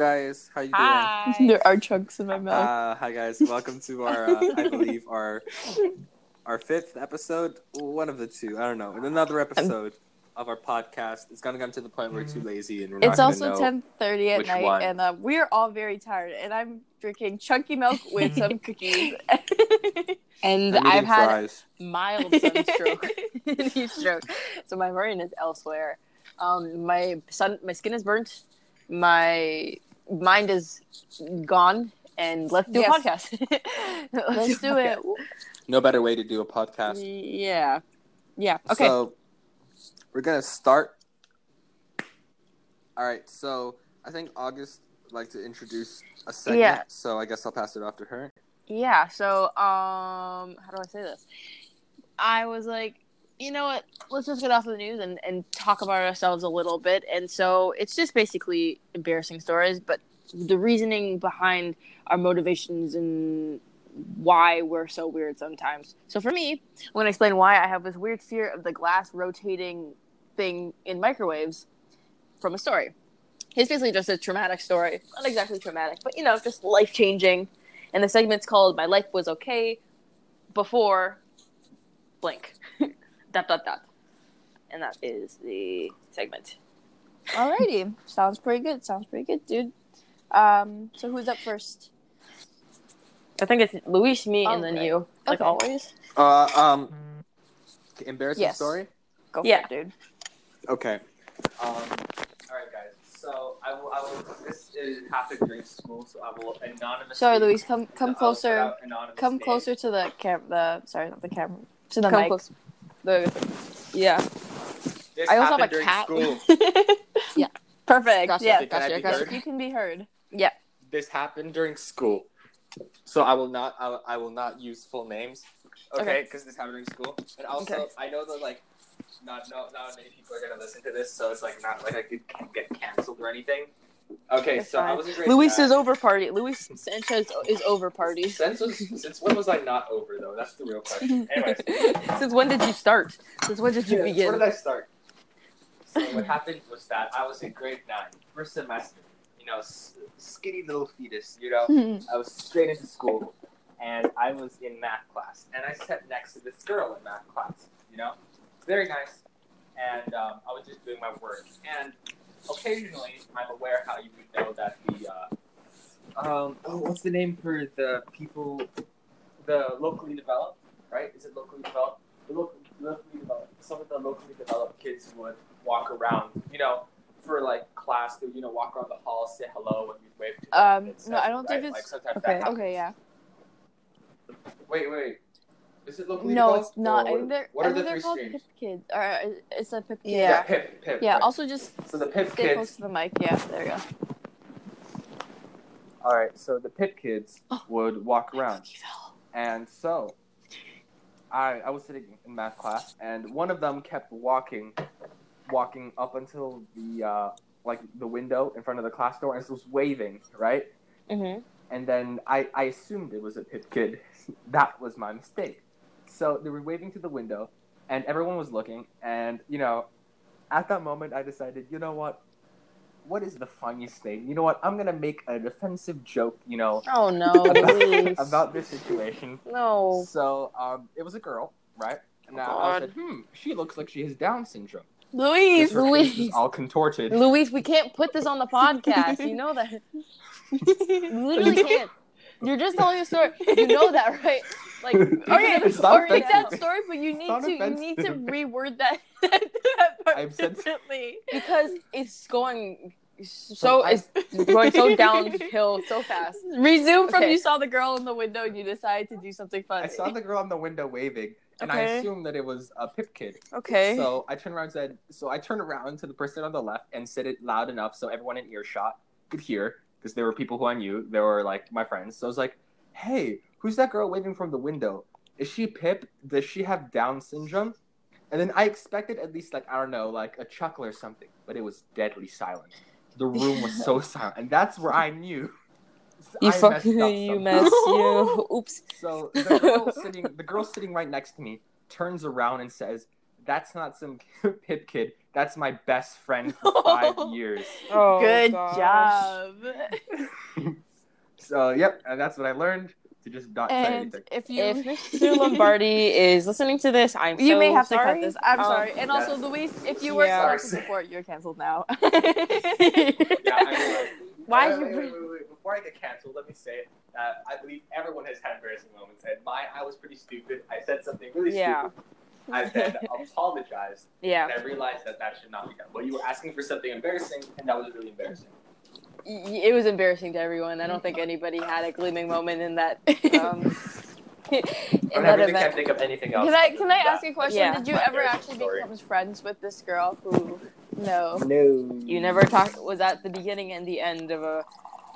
Hello, guys. How you doing? There are chunks in my mouth. Uh, hi, guys. Welcome to our, uh, I believe, our our fifth episode. One of the two. I don't know. Another episode of our podcast. It's gonna come to the point where we're too lazy and we're it's not also ten thirty at night, one. and uh, we're all very tired. And I'm drinking chunky milk with some cookies. And I'm I've eating had fries. mild sunstroke. heat stroke. So my brain is elsewhere. Um, my sun, my skin is burnt. My mind is gone. And let's do Yes. a podcast. Let's do a it. No better way to do a podcast. podcast. Yeah. Yeah. Okay. So we're gonna start. All right. So I think Auguste would like to introduce a segment. Yeah. So I guess I'll pass it off to her. Yeah, so um how do I say this? I was like, you know what, let's just get off the news and, and talk about ourselves a little bit. And so it's just basically embarrassing stories, but the reasoning behind our motivations and why we're so weird sometimes. So for me, I'm gonna explain why I have this weird fear of the glass rotating thing in microwaves from a story. It's basically just a traumatic story. Not exactly traumatic, but you know, just life changing and the segment's called "My Life Was Okay Before Blank." dot dot dot, and that is the segment. Alrighty, sounds pretty good. Sounds pretty good, dude. Um, so who's up first? I think it's Luis, me, and then Okay. you, like Okay. always. Uh, um, embarrassing Yes. story. Go for it, dude. Okay. Um, all right, guys. So I will. I will. This is happened during school, so I will anonymously. Sorry, Luis. Come come I'll put closer. out anonymous Come names. closer to the cam. The sorry, not the camera. To the Come mic. close. The, yeah. This I also have a during cat. School. Perfect. Gotcha, yeah, gotcha, gotcha. you can be heard. This happened during school, so I will not. I, will- I will not use full names. Okay, Okay. because this happened during school, and also Okay. I know that like not no not many people are gonna listen to this, so it's like not like I could get canceled or anything. Okay, That's so I was in grade Luis nine. is over party. Luis Sanchez is over party. Since was, since when was I not over though? That's the real question. Anyways, Since when did you start? Since when did you begin? Where did I start? So what happened was that I was in grade nine, first semester. Know, s- skinny little fetus. You know, I was straight into school, and I was in math class, and I sat next to this girl in math class. You know, very nice, and um, I was just doing my work, and occasionally I'm aware how you would know that the uh, um oh what's the name for the people the locally developed right is it locally developed the local, locally developed some of the locally developed kids would walk around you know for like class they you know walk around the hall say hello and you'd wave to Um, et no, cetera, I don't think it's- like okay. that. Okay, yeah. wait wait is it locally No, it's not. or I what, think they're. what I are the they're three called streams Pip Kids. Or uh, it's a Pip Kid. Yeah. yeah pip pip Yeah. right. Also, just so the pip stay kids close to the mic. Yeah. There you go. all right so the pip kids Oh. would walk around And so, I I was sitting in math class, and one of them kept walking, walking up until the uh, like the window in front of the class door, and was waving, right? Mm-hmm. And then I I assumed it was a pip kid. that was my mistake. So they were waving to the window, and everyone was looking, and you know, at that moment I decided, you know what? What is the funniest thing? You know what? I'm gonna make a defensive joke. You know, Oh no, about, about this situation. no. So, um, it was a girl, right? And now I God. said, hmm, she looks like she has Down syndrome. Luis, 'Cause her face is Luis, all contorted. Luis, we can't put this on the podcast. You know that. You literally can't. You're just telling a story. You know that, right? Like, okay, It's not or read that story, but you need to you need to reword that that part I've said- because it's going so So it's going so downhill so fast. Resume from Okay. you saw the girl in the window and you decided to do something funny. I saw the girl on the window waving, and I assumed that it was a Pip kid. Okay. So I turned around and said, so I turned around to the person on the left and said it loud enough so everyone in earshot could hear, because there were people who I knew. They were like my friends. So I was like, hey, who's that girl waving from the window? Is she Pip? Does she have Down syndrome? And then I expected at least like I don't know, like a chuckle or something, but it was deadly silent. The room was so silent, and that's where I knew. You I fuck messed up you somehow. mess you. Oops. So the girl sitting, the girl sitting right next to me turns around and says, "That's not some pip kid. That's my best friend for five years. Oh, Good gosh. job. So yep, and that's what I learned to just not say And anything. if you If Mr. Lombardi is listening to this, I'm you so may have sorry. to cut this. I'm Um, sorry. And also, Yes. Luis, if you were Yeah. selected before, you're canceled now. Yeah, I mean, Why wait, is wait, wait, wait, wait. Before I get canceled, let me say that I believe everyone has had embarrassing moments, and mine, I was pretty stupid. I said something really Yeah. stupid. I then apologized, Yeah. and I realized that that should not be done. But you were asking for something embarrassing, and that was really embarrassing. It was embarrassing to everyone. I don't think anybody had a gleaming moment in that. Um, in And that I event. can't think of anything else. Can I can I ask you a question? Yeah. Did you My ever actually story. become friends with this girl who? No. No. You never talked. Was that the beginning and the end of a?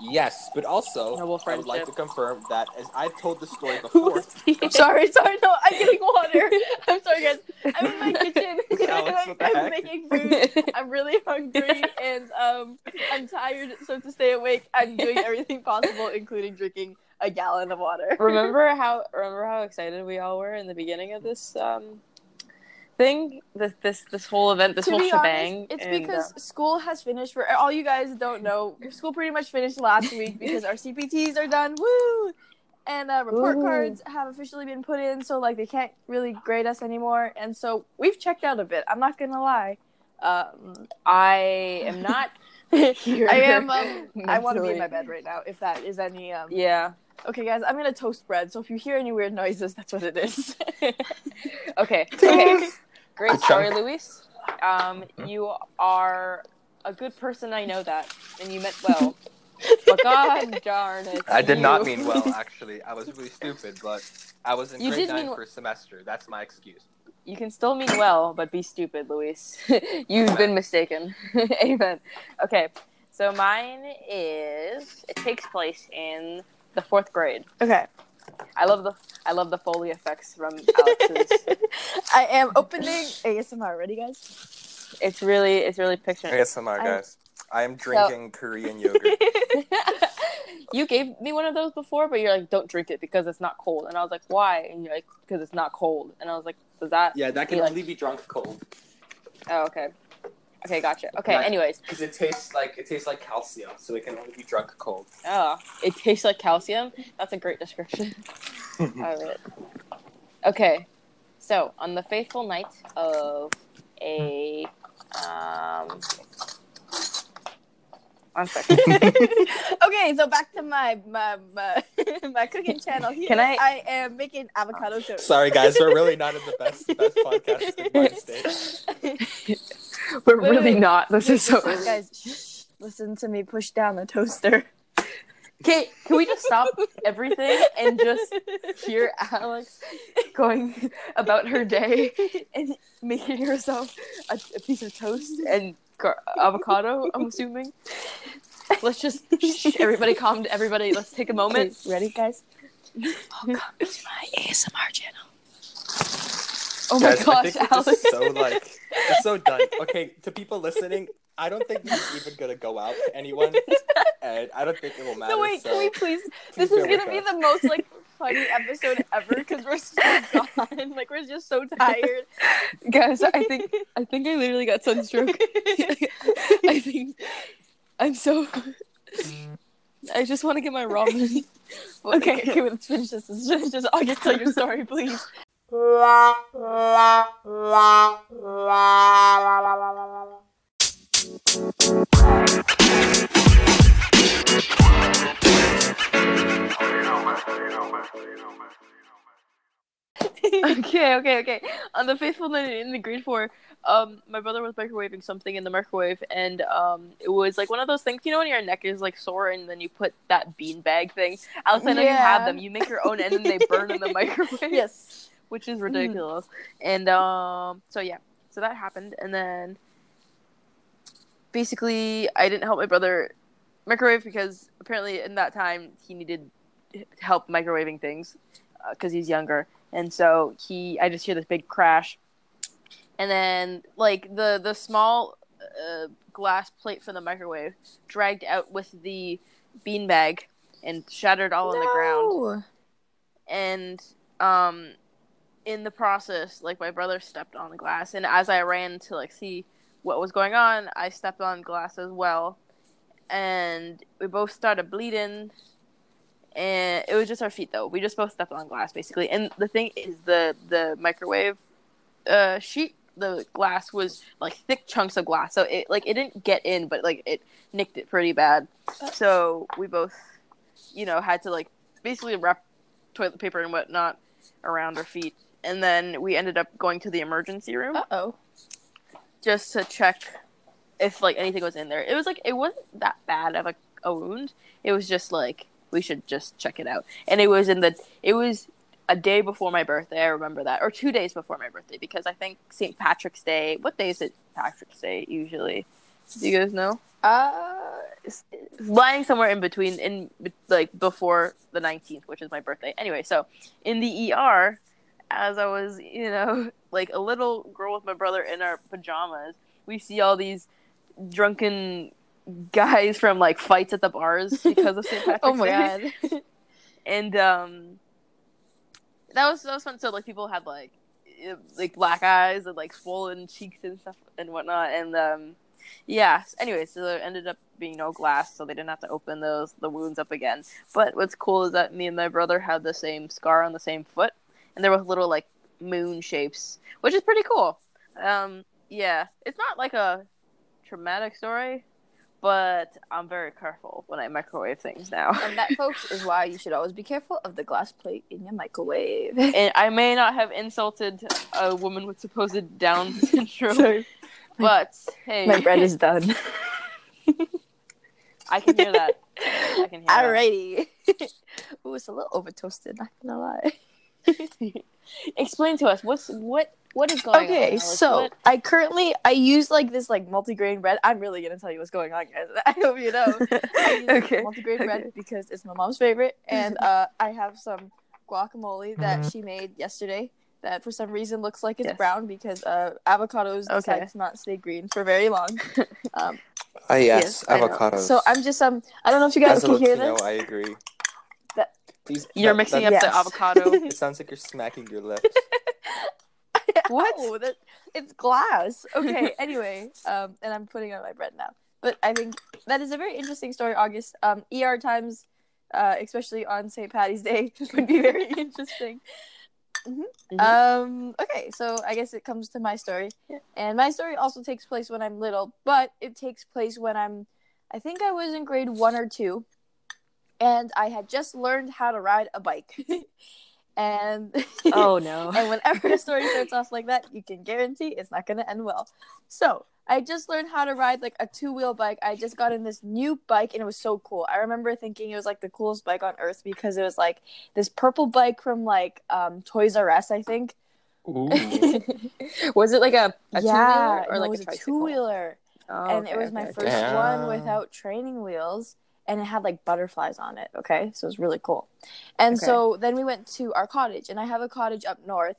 Yes, but also Noble I would like to confirm that as I've told the story before. I'm sorry, sorry. No, I'm getting water. I'm sorry, guys. I'm in my kitchen. Alex, what the I'm making food. I'm really hungry and um, I'm tired. So to stay awake, I'm doing everything possible, including drinking a gallon of water. remember how? Remember how excited we all were in the beginning of this um thing? This this this whole event, this to whole shebang. honest, it's and, uh, because school has finished. For all you guys don't know, school pretty much finished last week because our CPTs are done. Woo! And uh, report Woo. cards have officially been put in, so like they can't really grade us anymore. And so we've checked out a bit. I'm not gonna lie. Um, I am not here. I am. Um, I want to be in my bed right now. If that is any. Um... Yeah. Okay, guys, I'm gonna toast bread. So if you hear any weird noises, that's what it is. Okay. Okay. Great Good story, chunk. Luis. Um, you are a good person. I know that, and you meant well. But God darn it, I did not mean well, actually. I was really stupid, but I was in You grade did nine mean- for a semester. That's my excuse. You can still mean well, but be stupid, Luis. You've been mistaken. Amen. Okay, so mine is. It takes place in the fourth grade. okay. I love the I love the foley effects from Alex's. I am opening ASMR. Ready, guys? it's really it's really picturing. ASMR, I- guys. I am drinking Korean yogurt. you gave me one of those before, but you're like, don't drink it because it's not cold. And I was like, why? And you're like, because it's not cold. And I was like, does that? yeah, that can only be drunk cold. Oh, okay. Okay, gotcha. Okay, Right. anyways. Because it tastes like it tastes like calcium, so it can only be drunk cold. Oh, it tastes like calcium. That's a great description. All right. Okay, so on the faithful night of a um. One second. okay, so back to my my my, my cooking channel here. Can I- I am making avocado toast. Sorry, guys, we're really not in the best best podcast mind state. We're Wait, really wait. not. This is so. Listen, guys, shh, listen to me push down the toaster. Okay, can we just stop everything and just hear Alex going about her day and making herself a, a piece of toast and gar- avocado? I'm assuming. Let's just shh, everybody calm. Everybody, let's take a Okay, moment. ready, guys? Oh, Welcome to my ASMR channel. Oh my Guys, I gosh, think Alex! just so like it's so done. Okay, to people listening, I don't think this is even gonna go out to anyone, and I don't think it will matter. No, wait, so can we please? please This is gonna be us. the most like funny episode ever because we're so gone. Like we're just so tired. Guys, I think I think I literally got sunstroke. I think I'm so. I just want to get my ramen. okay, okay, let's finish this. Just, just I'll get tell your story, please. Okay, okay, okay. On the faithful night in the grade four, um, my brother was microwaving something in the microwave, and um, it was like one of those things. You know when your neck is like sore, and then you put that beanbag thing. Alex, I know you have them. You make your own, and then they burn in the microwave. yes. Which is ridiculous. And um, so yeah, so that happened, and then basically I didn't help my brother microwave because apparently in that time he needed help microwaving things because he's younger, and so he I just hear this big crash, and then like the the small uh, glass plate from the microwave dragged out with the beanbag and shattered all on the ground. And um in the process like my brother stepped on the glass and as i ran to like see what was going on. I stepped on glass as well, and we both started bleeding. And it was just our feet, though. We just both stepped on glass, basically. And the thing is, the the microwave uh, sheet, the glass was like thick chunks of glass, so it like it didn't get in, but like it nicked it pretty bad. So we both, you know, had to like basically wrap toilet paper and whatnot around our feet, and then we ended up going to the emergency room Uh oh. just to check if like anything was in there. It was like it wasn't that bad of a, a wound. It was just like we should just check it out. And it was in the it was a day before my birthday. I remember that, or two days before my birthday, because I think St. Patrick's Day. What day is it? Patrick's Day usually. Do you guys know? Uh, It's lying somewhere in between, in like before the nineteenth, which is my birthday. Anyway, so in the ER, as I was, you know, like a little girl with my brother in our pajamas, we see all these drunken guys from like fights at the bars because of St. Patrick's oh my Day. god. and um, that was that was fun. So like people had like eh, like black eyes and like swollen cheeks and stuff and whatnot. And um, yeah. Anyway, so there ended up being no glass, so they didn't have to open those the wounds up again. But what's cool is that me and my brother had the same scar on the same foot, and there were little like moon shapes, which is pretty cool. Um, yeah, it's not like a traumatic story, but I'm very careful when I microwave things now. And that, folks, is why you should always be careful of the glass plate in your microwave. and I may not have insulted a woman with supposed Down syndrome, Sorry. but hey, My bread is done. I can hear that. I can hear that. Alrighty. Ooh, it's a little over toasted, not gonna lie. Explain to us what's what what is going on. Okay, so What- I currently I use like this like multigrain bread. I'm really gonna tell you what's going on, guys. I hope you know. I use Okay, multigrain okay. bread because it's my mom's favorite, and uh, I have some guacamole that Mm-hmm. she made yesterday. That for some reason looks like it's Yes. brown because uh, avocados Okay. decide to not stay green for very long. Um, Ah, yes, I know. avocados. So I'm just um I don't know if you guys As can hear Latino, this. I agree. That- Please, You're that- mixing that- up the avocado. It sounds like you're smacking your lips. What? Ow, that, it's glass. Okay. anyway, um, and I'm putting on my bread now. But I think that is a very interesting story. Auguste, um, ER times, uh, especially on St. Patty's Day, would be very interesting. Mhm. Um. Okay, so I guess it comes to my story, Yeah. and my story also takes place when I'm little, but it takes place when I'm, I think I was in grade one or two, and I had just learned how to ride a bike, and oh no. and whenever a story starts off like that, you can guarantee it's not going to end well. So I just learned how to ride like a two wheel bike. I just got in this new bike and it was so cool. I remember thinking it was like the coolest bike on earth because it was like this purple bike from like um, Toys R Us, I think. Ooh. was it like a, a yeah, two-wheeler or no, like it was a a two wheeler. Oh, and it was my okay, first okay. one without training wheels and it had like butterflies on it okay? So it was really cool. And Okay. so then we went to our cottage and i have a cottage up north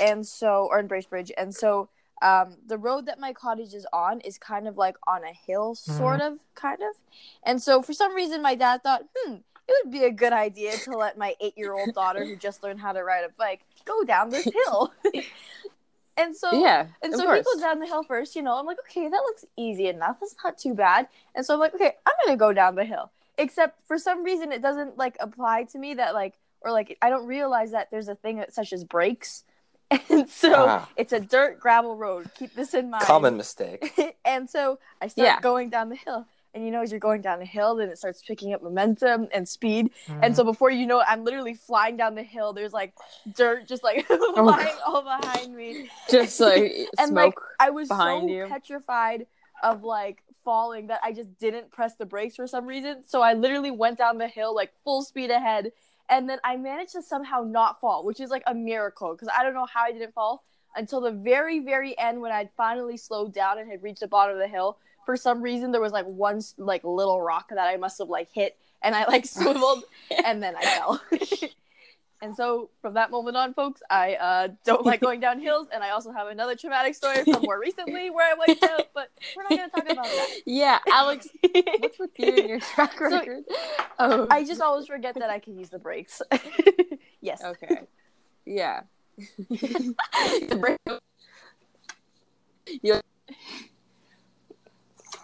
and so or in bracebridge and so um, the road that my cottage is on is kind of like on a hill sort of kind of. And so for some reason my dad thought hmm it would be a good idea to let my eight year old daughter who just learned how to ride a bike go down this hill and so Yeah, and so he goes down the hill first, you know. I'm like, okay, that looks easy enough. That's not too bad. And so I'm like, okay, I'm gonna go down the hill. Except for some reason, it doesn't like apply to me that like, or like, I don't realize that there's a thing that such as brakes. And so Ah. it's a dirt gravel road. Keep this in mind. Common mistake. and so I start Yeah. going down the hill. And you know, as you're going down the hill, then it starts picking up momentum and speed. And so mm-hmm. before you know it, I'm literally flying down the hill. There's like dirt just like oh flying all behind me just like and like. I was behind so you. petrified of like falling that I just didn't press the brakes for some reason. So I literally went down the hill like full speed ahead, and then I managed to somehow not fall, which is like a miracle because I don't know how I didn't fall until the very very end when I'd finally slowed down and had reached the bottom of the hill. For some reason, there was like one like little rock that I must have like hit, and I like swiveled, and then I fell. And so from that moment on, folks, I uh, don't like going down hills, and I also have another traumatic story from more recently where I wiped out, but we're not going to talk about that. Yeah, Alex, what's with you and your track record? oh, I just always forget that I can use the brakes. yes. okay. Yeah. The break- you-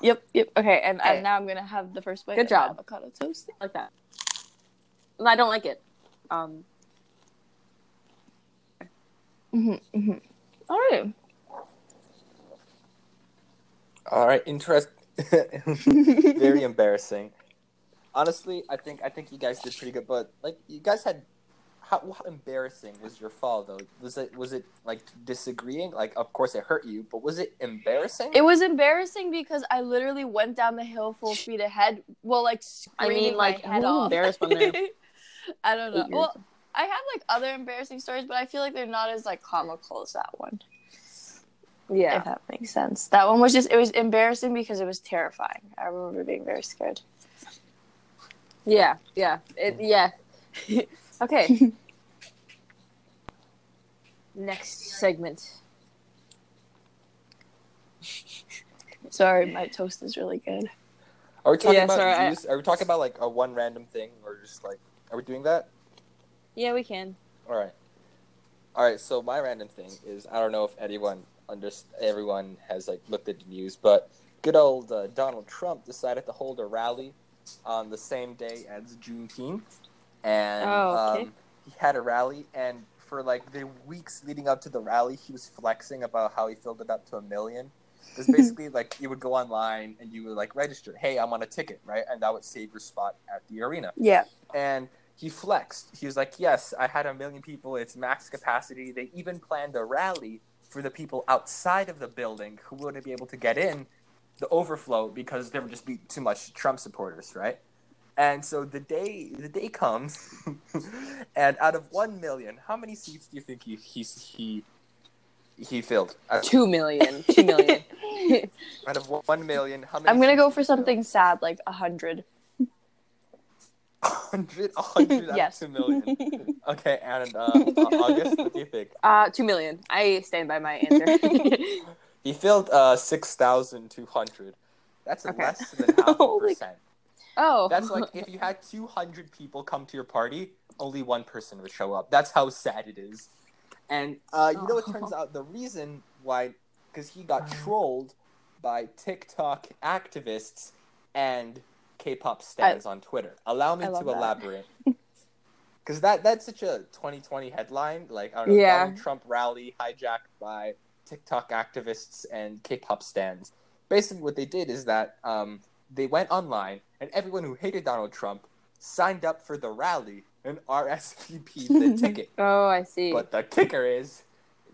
Yep, yep. Okay, and, Okay. and now I'm gonna have the first bite. Good job. Avocado toast. like that. And I don't like it. Um, Mm-hmm, mm-hmm. All right. All right, interest. Very embarrassing. Honestly, I think I think you guys did pretty good, but like you guys had. How, how embarrassing was your fall though? Was it was it like disagreeing? Like, of course it hurt you, but was it embarrassing? It was embarrassing because I literally went down the hill full speed ahead. Well, like I mean, like, my head who's off. embarrassed when they're I don't know. eight years Well, I have like other embarrassing stories, but I feel like they're not as like comical as that one. yeah. If that makes sense. That one was just it was embarrassing because it was terrifying. I remember being very scared. Yeah, yeah, it, yeah. okay. Next segment. Sorry, my toast is really good. Are we talking Yeah, about sorry, I- views? Are we talking about like a one random thing, or just like are we doing that? Yeah, we can. All right, all right. So my random thing is I don't know if anyone under everyone has like looked at the news, but good old uh, Donald Trump decided to hold a rally on the same day as Juneteenth, and Oh, okay. um, he had a rally, and for like the weeks leading up to the rally, he was flexing about how he filled it up to a million. It's basically like you would go online and you would like register, hey, I'm on a ticket, right? And that would save your spot at the arena. Yeah. And he flexed. He was like, yes, I had a million people. It's max capacity. They even planned a rally for the people outside of the building who wouldn't be able to get in the overflow because there would just be too much Trump supporters, right? And so the day the day comes, and out of one million, how many seats do you think he he he, he filled? Out Two million. Two million. out of one million, how many? I'm gonna go for he fill? something sad, like a hundred. A hundred, a hundred Yes. two million. Okay, and uh, uh, Auguste, what do you think? uh, two million. I stand by my answer. He filled uh six thousand two hundred. That's Okay. less than half a Holy- percent. Oh, That's like if you had two hundred people come to your party, only one person would show up. That's how sad it is. And uh, you know, it turns out the reason why, because he got trolled by TikTok activists and K-pop stans on Twitter. Allow me to that. elaborate. Because that that's such a 2020 headline. Like I don't know, Yeah. Donald Trump rally hijacked by TikTok activists and K-pop stans. Basically, what they did is that um, they went online, and everyone who hated Donald Trump signed up for the rally and RSVP'd the ticket. oh, I see. But the kicker is,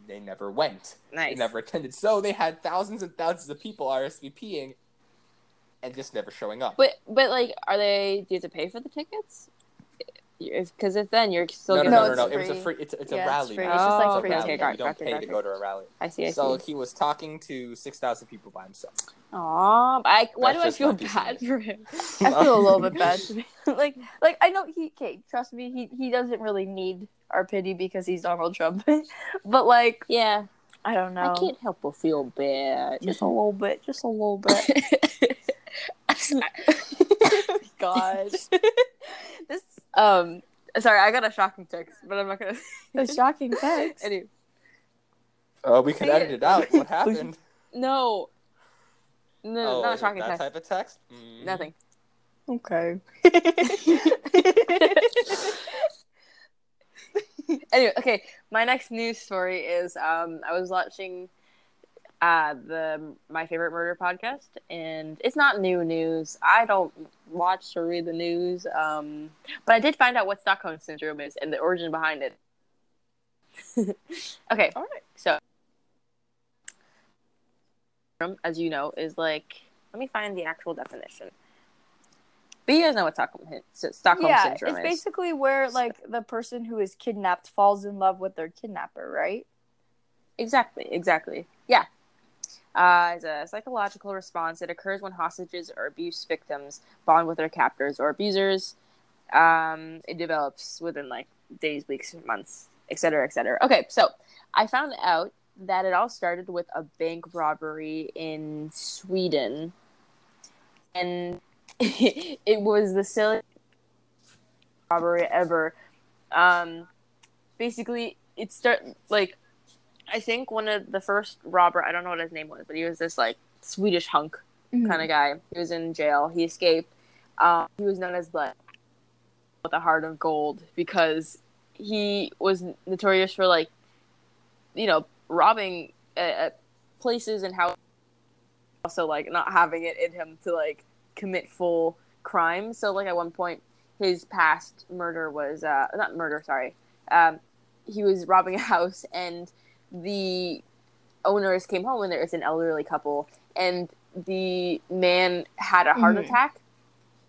they never went. nice. They never attended. So they had thousands and thousands of people RSVPing, and just never showing up. But but like, are they? Do you have to pay for the tickets? Because if then you're still no, no, no, no, it's no. It was a free. free. It's, it's Yeah, a it's rally. free. Oh, it's just like Oh, free a okay, got- You don't gotcha, pay to go to a rally. I see. I So see. he was talking to six thousand people by himself. Aw, I, why That's do I feel my piece of bad for him? I feel a little bit bad to me. like, like I know he. Okay, trust me, he he doesn't really need our pity because he's Donald Trump. but like, Yeah, I don't know. I can't help but feel bad. Just a little bit. Just a little bit. Gosh, this um, sorry, I got a shocking text, but I'm not gonna. a shocking text. anyway, Uh, we can edit it. it out. What happened? no, no, oh, not a shocking that text. type of text? Mm. Nothing. Okay. anyway, okay. My next news story is um, I was watching uh, the my favorite murder podcast, and it's not new news. I don't watch or read the news, um, but I did find out what Stockholm syndrome is and the origin behind it. okay, All right. so as you know, is like let me find the actual definition. But you guys know what Stockholm, Stockholm yeah, syndrome it's is. basically where like the person who is kidnapped falls in love with their kidnapper, right? Exactly, exactly. Yeah. Uh, it's a psychological response. It occurs when hostages or abuse victims bond with their captors or abusers. Um, it develops within like days, weeks, months, etc., etc. Okay, so I found out that it all started with a bank robbery in Sweden, and it was the silliest robbery ever. Um, basically, it start like I think one of the first robber, I don't know what his name was, but he was this like Swedish hunk, Mhm. kind of guy. He was in jail. He escaped. Um, he was known as the with a heart of gold because he was notorious for like, you know, robbing at, at places and how also like not having it in him to like commit full crime. So like at one point, his past murder was uh not murder, sorry. Um, he was robbing a house and the owners came home and there was an elderly couple and the man had a heart Mhm. attack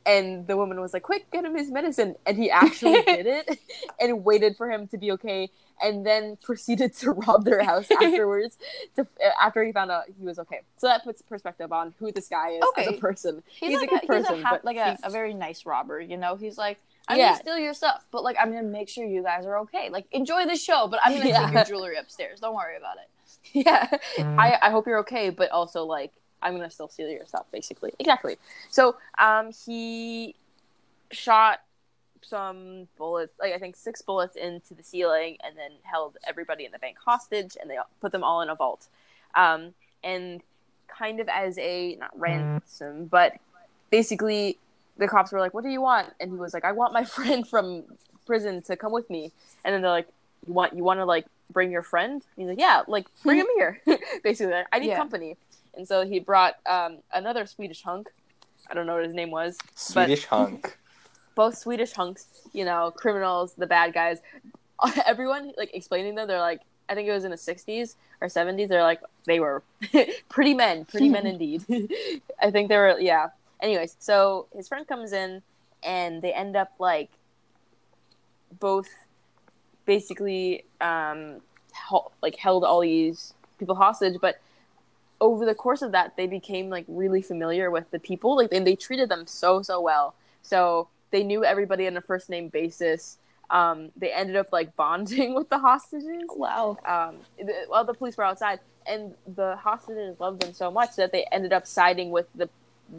and the woman was like quick get him his medicine and he actually did it and waited for him to be okay and then proceeded to rob their house afterwards to, uh, after he found out he was okay so that puts perspective on who this guy is as a person He's, He's a like good person, He's a, ha- but like a, he's- a very nice robber. You know, he's like, I'm Yeah. gonna steal your stuff, but like I'm gonna make sure you guys are okay. Like enjoy the show, but I'm gonna Yeah. take your jewelry upstairs. Don't worry about it. yeah mm. I, I hope you're okay but also like i'm gonna still steal your stuff basically. Exactly. So um he shot some bullets like i think six bullets into the ceiling and then held everybody in the bank hostage and they put them all in a vault. Um and kind of as a not ransom but basically the cops were like what do you want? And he was like i want my friend from prison to come with me. And then they're like you want you want to like bring your friend? And he's like yeah like bring him here. Basically like, i need Yeah. company and so he brought um another swedish hunk. I don't know what his name was Swedish hunk. both swedish hunks you know criminals the bad guys. Everyone like explaining them they're like i think it was in the 60s or 70s they're like they were pretty men pretty men indeed. I think they were yeah. Anyways so his friend comes in and they end up like both basically um hel- like held all these people hostage but over the course of that they became like really familiar with the people like and they treated them so so well. So they knew everybody on a first name basis. Um they ended up like bonding with the hostages. Wow. um, the, well, the police were outside, and the hostages loved them so much that they ended up siding with the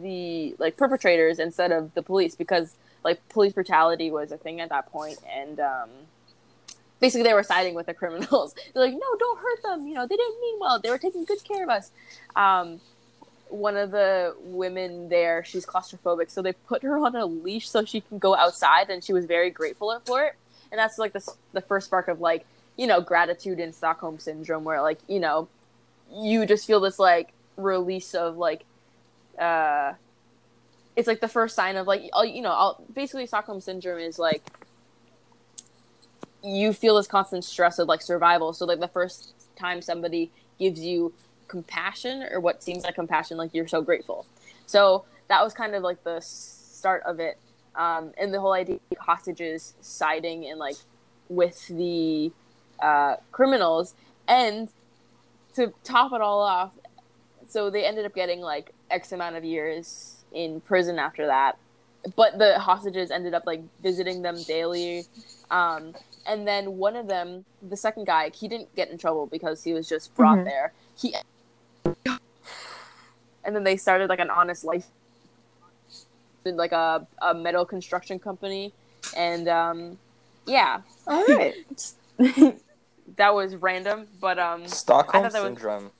the like perpetrators instead of the police because like police brutality was a thing at that point, and um, basically they were siding with the criminals. They're like, no, don't hurt them. You know, they didn't mean well. They were taking good care of us. Um, one of the women there, she's claustrophobic, so they put her on a leash so she can go outside, and she was very grateful for it. And that's like the the first spark of like you know gratitude in Stockholm syndrome, where like you know you just feel this like release of like uh it's like the first sign of like you know all, basically Stockholm syndrome is like you feel this constant stress of like survival. So like the first time somebody gives you compassion or what seems like compassion, like you're so grateful. So that was kind of like the start of it. Um, and the whole idea of hostages siding and like with the uh, criminals. And to top it all off, so they ended up getting like X amount of years in prison after that. But the hostages ended up like visiting them daily. Um, and then one of them, the second guy, he didn't get in trouble because he was just brought Mhm. there. He and then they started like an honest life in like a, a metal construction company and um yeah All right. that was random but um Stockholm thought that was- syndrome.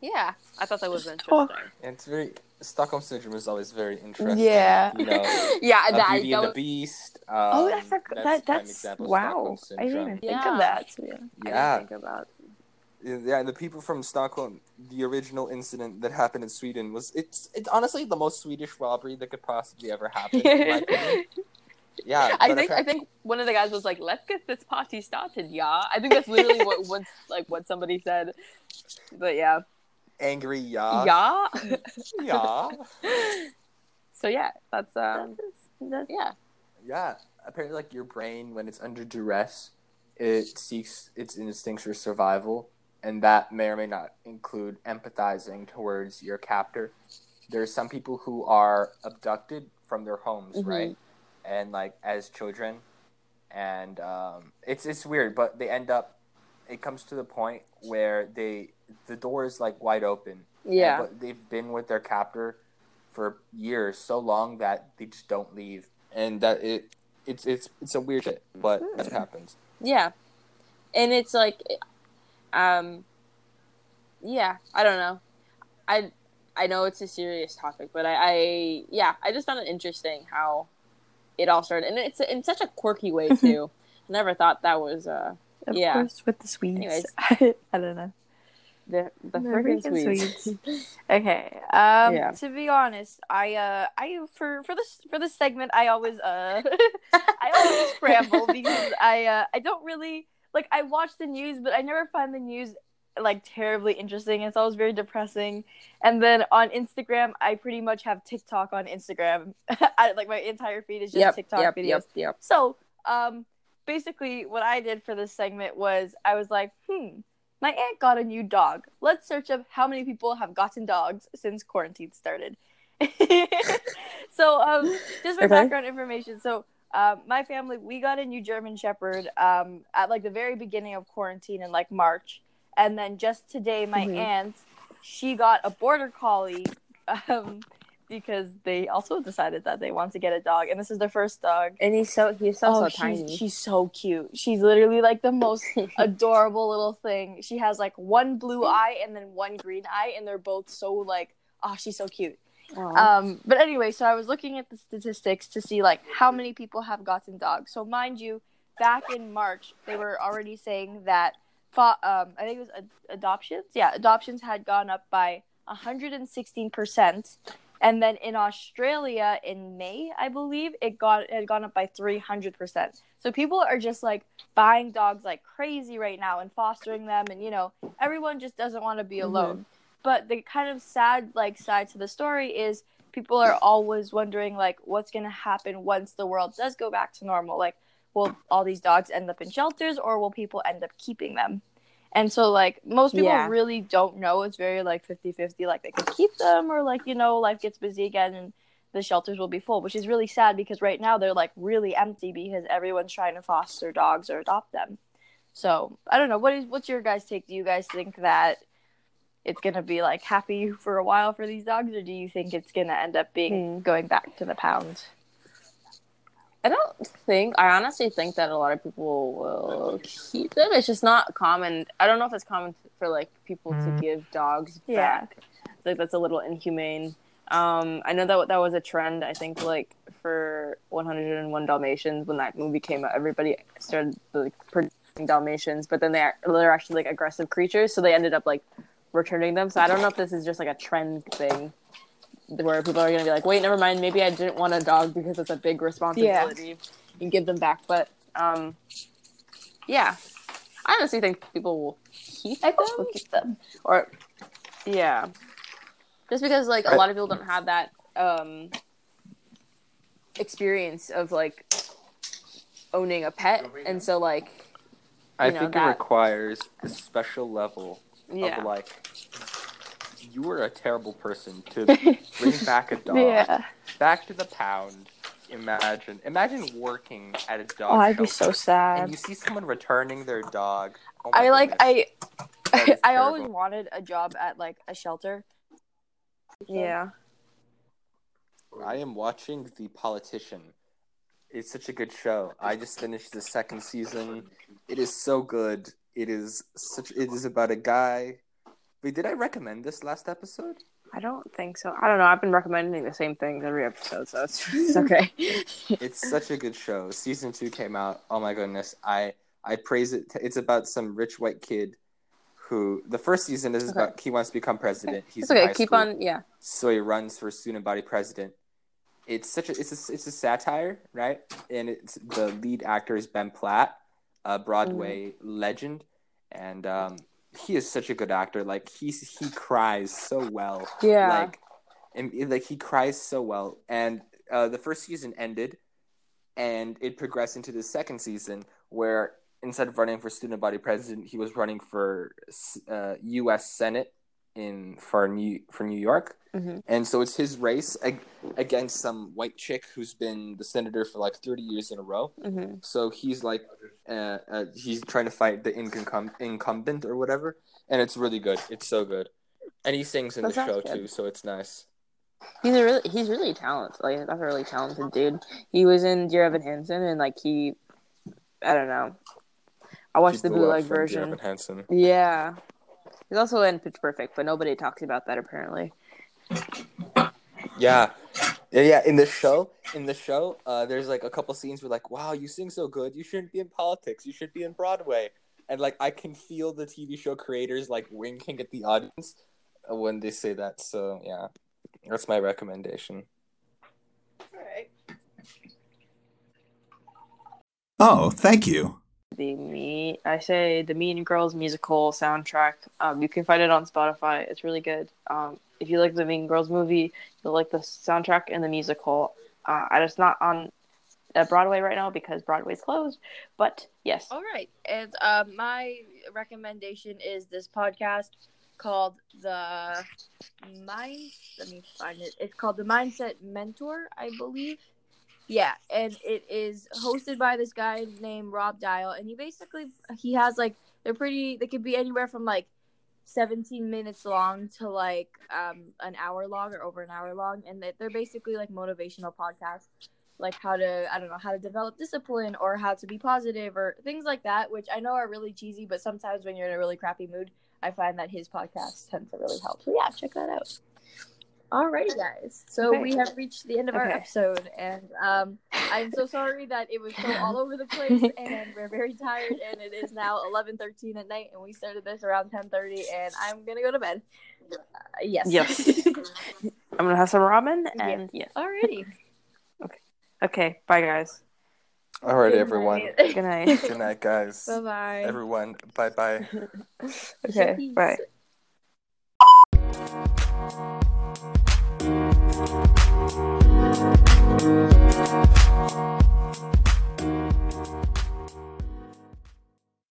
yeah i thought that was interesting. It's very Stockholm syndrome is always very interesting. Yeah. You know, yeah that, Beauty that and the Beast. Um, oh, I forgot that's that. That's wow. I didn't even think Yeah. of that. Yeah. I didn't Yeah. think about Yeah, the people from Stockholm, the original incident that happened in Sweden was it's it's honestly the most Swedish robbery that could possibly ever happen. in my. Yeah, I but think I think one of the guys was like, "Let's get this party started, yeah." I think that's literally what what like what somebody said. But yeah, angry yeah yeah. yeah so yeah, that's um That's- yeah yeah. Apparently, like your brain when it's under duress, it seeks its instincts for survival, and that may or may not include empathizing towards your captor. There are some people who are abducted from their homes, Mhm. right? And like as children, and um, it's it's weird, but they end up. It comes to the point where they the door is like wide open, and- yeah but they've been with their captor for years, so long that they just don't leave, and that it it's it's it's a weird shit, but that happens. yeah, and it's like, um, yeah, I don't know, I I know it's a serious topic, but I, I yeah, I just found it interesting how it all started, and it's in such a quirky way too. I never thought that was uh Of Yeah. course, with the Swedes. Anyways. I don't know. The the The freaking freaking Swedes. Okay. Um Yeah. to be honest, I uh I for for this for this segment I always uh I always scramble because I uh I don't really like I watch the news but I never find the news like terribly interesting. It's always very depressing. And then on Instagram, I pretty much have TikTok on Instagram. I, like my entire feed is just yep, TikTok yep, videos. yep, yep. So, um, basically, what I did for this segment was I was like, hmm, my aunt got a new dog. Let's search up how many people have gotten dogs since quarantine started. so, um, just for Okay. background information, so. Um, my family, we got a new German Shepherd um, at like the very beginning of quarantine in like March, and then just today, my Mhm. aunt, she got a Border Collie, um, because they also decided that they want to get a dog, and this is their first dog. And he's so he's so Oh, so she's, tiny. she's so cute. She's literally like the most adorable little thing. She has like one blue eye and then one green eye, and they're both so like, oh, she's so cute. Um, but anyway, so I was looking at the statistics to see like how many people have gotten dogs. So mind you, back in March, they were already saying that, um, I think it was ad- adoptions. Yeah, adoptions had gone up by 116 percent. And then in Australia in May, I believe it got it had gone up by 300 percent. So people are just like buying dogs like crazy right now and fostering them, and you know everyone just doesn't want to be Mhm. alone. But the kind of sad like side to the story is people are always wondering like what's gonna happen once the world does go back to normal. Like, will all these dogs end up in shelters or will people end up keeping them? And so like most people Yeah. really don't know. It's very like 50-50, like they could keep them or like, you know, life gets busy again and the shelters will be full, which is really sad because right now they're like really empty because everyone's trying to foster dogs or adopt them. So I don't know. What is what's your guys' take? Do you guys think that it's gonna be like happy for a while for these dogs, or do you think it's gonna end up being Hmm. going back to the pound? I don't think. I honestly think that a lot of people will keep them. It's just not common. I don't know if it's common for like people to give dogs Yeah. back. Like that's a little inhumane. Um, I know that that was a trend. I think like for 101 Dalmatians when that movie came out, everybody started like producing Dalmatians, but then they are, they're actually like aggressive creatures, so they ended up like returning them. So I don't know if this is just like a trend thing where people are gonna be like, wait, never mind. Maybe I didn't want a dog because it's a big responsibility yeah. and give them back. But um, yeah, I honestly think people will keep I them think we'll keep them. or yeah, just because like a lot of people don't have that um experience of like owning a pet, and so like I know, think it requires a special level yeah, of like you were a terrible person to bring back a dog Yeah. back to the pound. Imagine, imagine working at a dog Oh, I'd be shelter so and you see someone returning their dog. Oh my I like goodness. I. That is I always wanted a job at like a shelter. yeah. I am watching The Politician. It's such a good show. I just finished the second season. It is so good. It is such. It is about a guy. Wait, did I recommend this last episode? I don't think so. I don't know. I've been recommending the same things every episode, so it's, it's okay. It's such a good show. Season two came out. Oh my goodness, I I praise it. It's about some rich white kid who the first season is Okay. about he wants to become president. He's it's okay. Keep school. on. Yeah. so he runs for student body president. It's such a it's a it's a satire, right? And it's the lead actor is Ben Platt, a Broadway Mm-hmm. legend, and um, he is such a good actor. Like he's he cries so well. Yeah. Like, and like he cries so well. And uh, the first season ended, and it progressed into the second season where instead of running for student body president, he was running for uh, U.S. Senate in for New for New York. hmm And so it's his race ag- against some white chick who's been the senator for like 30 years in a row. hmm So he's like, uh, uh, he's trying to fight the incum- incumbent or whatever. And it's really good. It's so good. And he sings in That the show good. too, so it's nice. He's a really he's really talented. Like that's a really talented dude. He was in Dear Evan Hansen, and like he, I don't know. I watched He the bootleg version. Yeah, he's also in Pitch Perfect, but nobody talks about that apparently. Yeah. Yeah, yeah. In the show, in the show, uh, there's like a couple scenes where like, wow, you sing so good. You shouldn't be in politics. You should be in Broadway. And like, I can feel the TV show creators like winking at the audience when they say that. So yeah, that's my recommendation. Alright. Oh, thank you. The me, I say the Mean Girls musical soundtrack. Um, you can find it on Spotify. It's really good. Um, if you like the Mean Girls movie, you'll like the soundtrack and the musical. Uh, and it's not on uh, Broadway right now because Broadway's closed. But yes, All right. And um, my recommendation is this podcast called the Mind. Let me find it. It's called the Mindset Mentor, I believe. Yeah, and it is hosted by this guy named Rob Dial, and he basically he has like they're pretty. They could be anywhere from like 17 minutes long to like um an hour long or over an hour long, and they- they're basically like motivational podcasts like how to I don't know how to develop discipline or how to be positive or things like that, which I know are really cheesy, but sometimes when you're in a really crappy mood, I find that his podcasts tend to really help. So yeah, check that out. Alrighty, guys. So Okay. we have reached the end of our episode, and um, I'm so sorry that it was so all over the place, and we're very tired, and it is now 11:13 at night, and we started this around 10:30, and I'm gonna go to bed. Uh, yes. Yes. I'm gonna have some ramen and yes. Alrighty. Okay, Okay. bye guys. All right, Good everyone. night. Good night. Good night, guys. Bye bye. Everyone, bye bye. okay, bye. Thank you.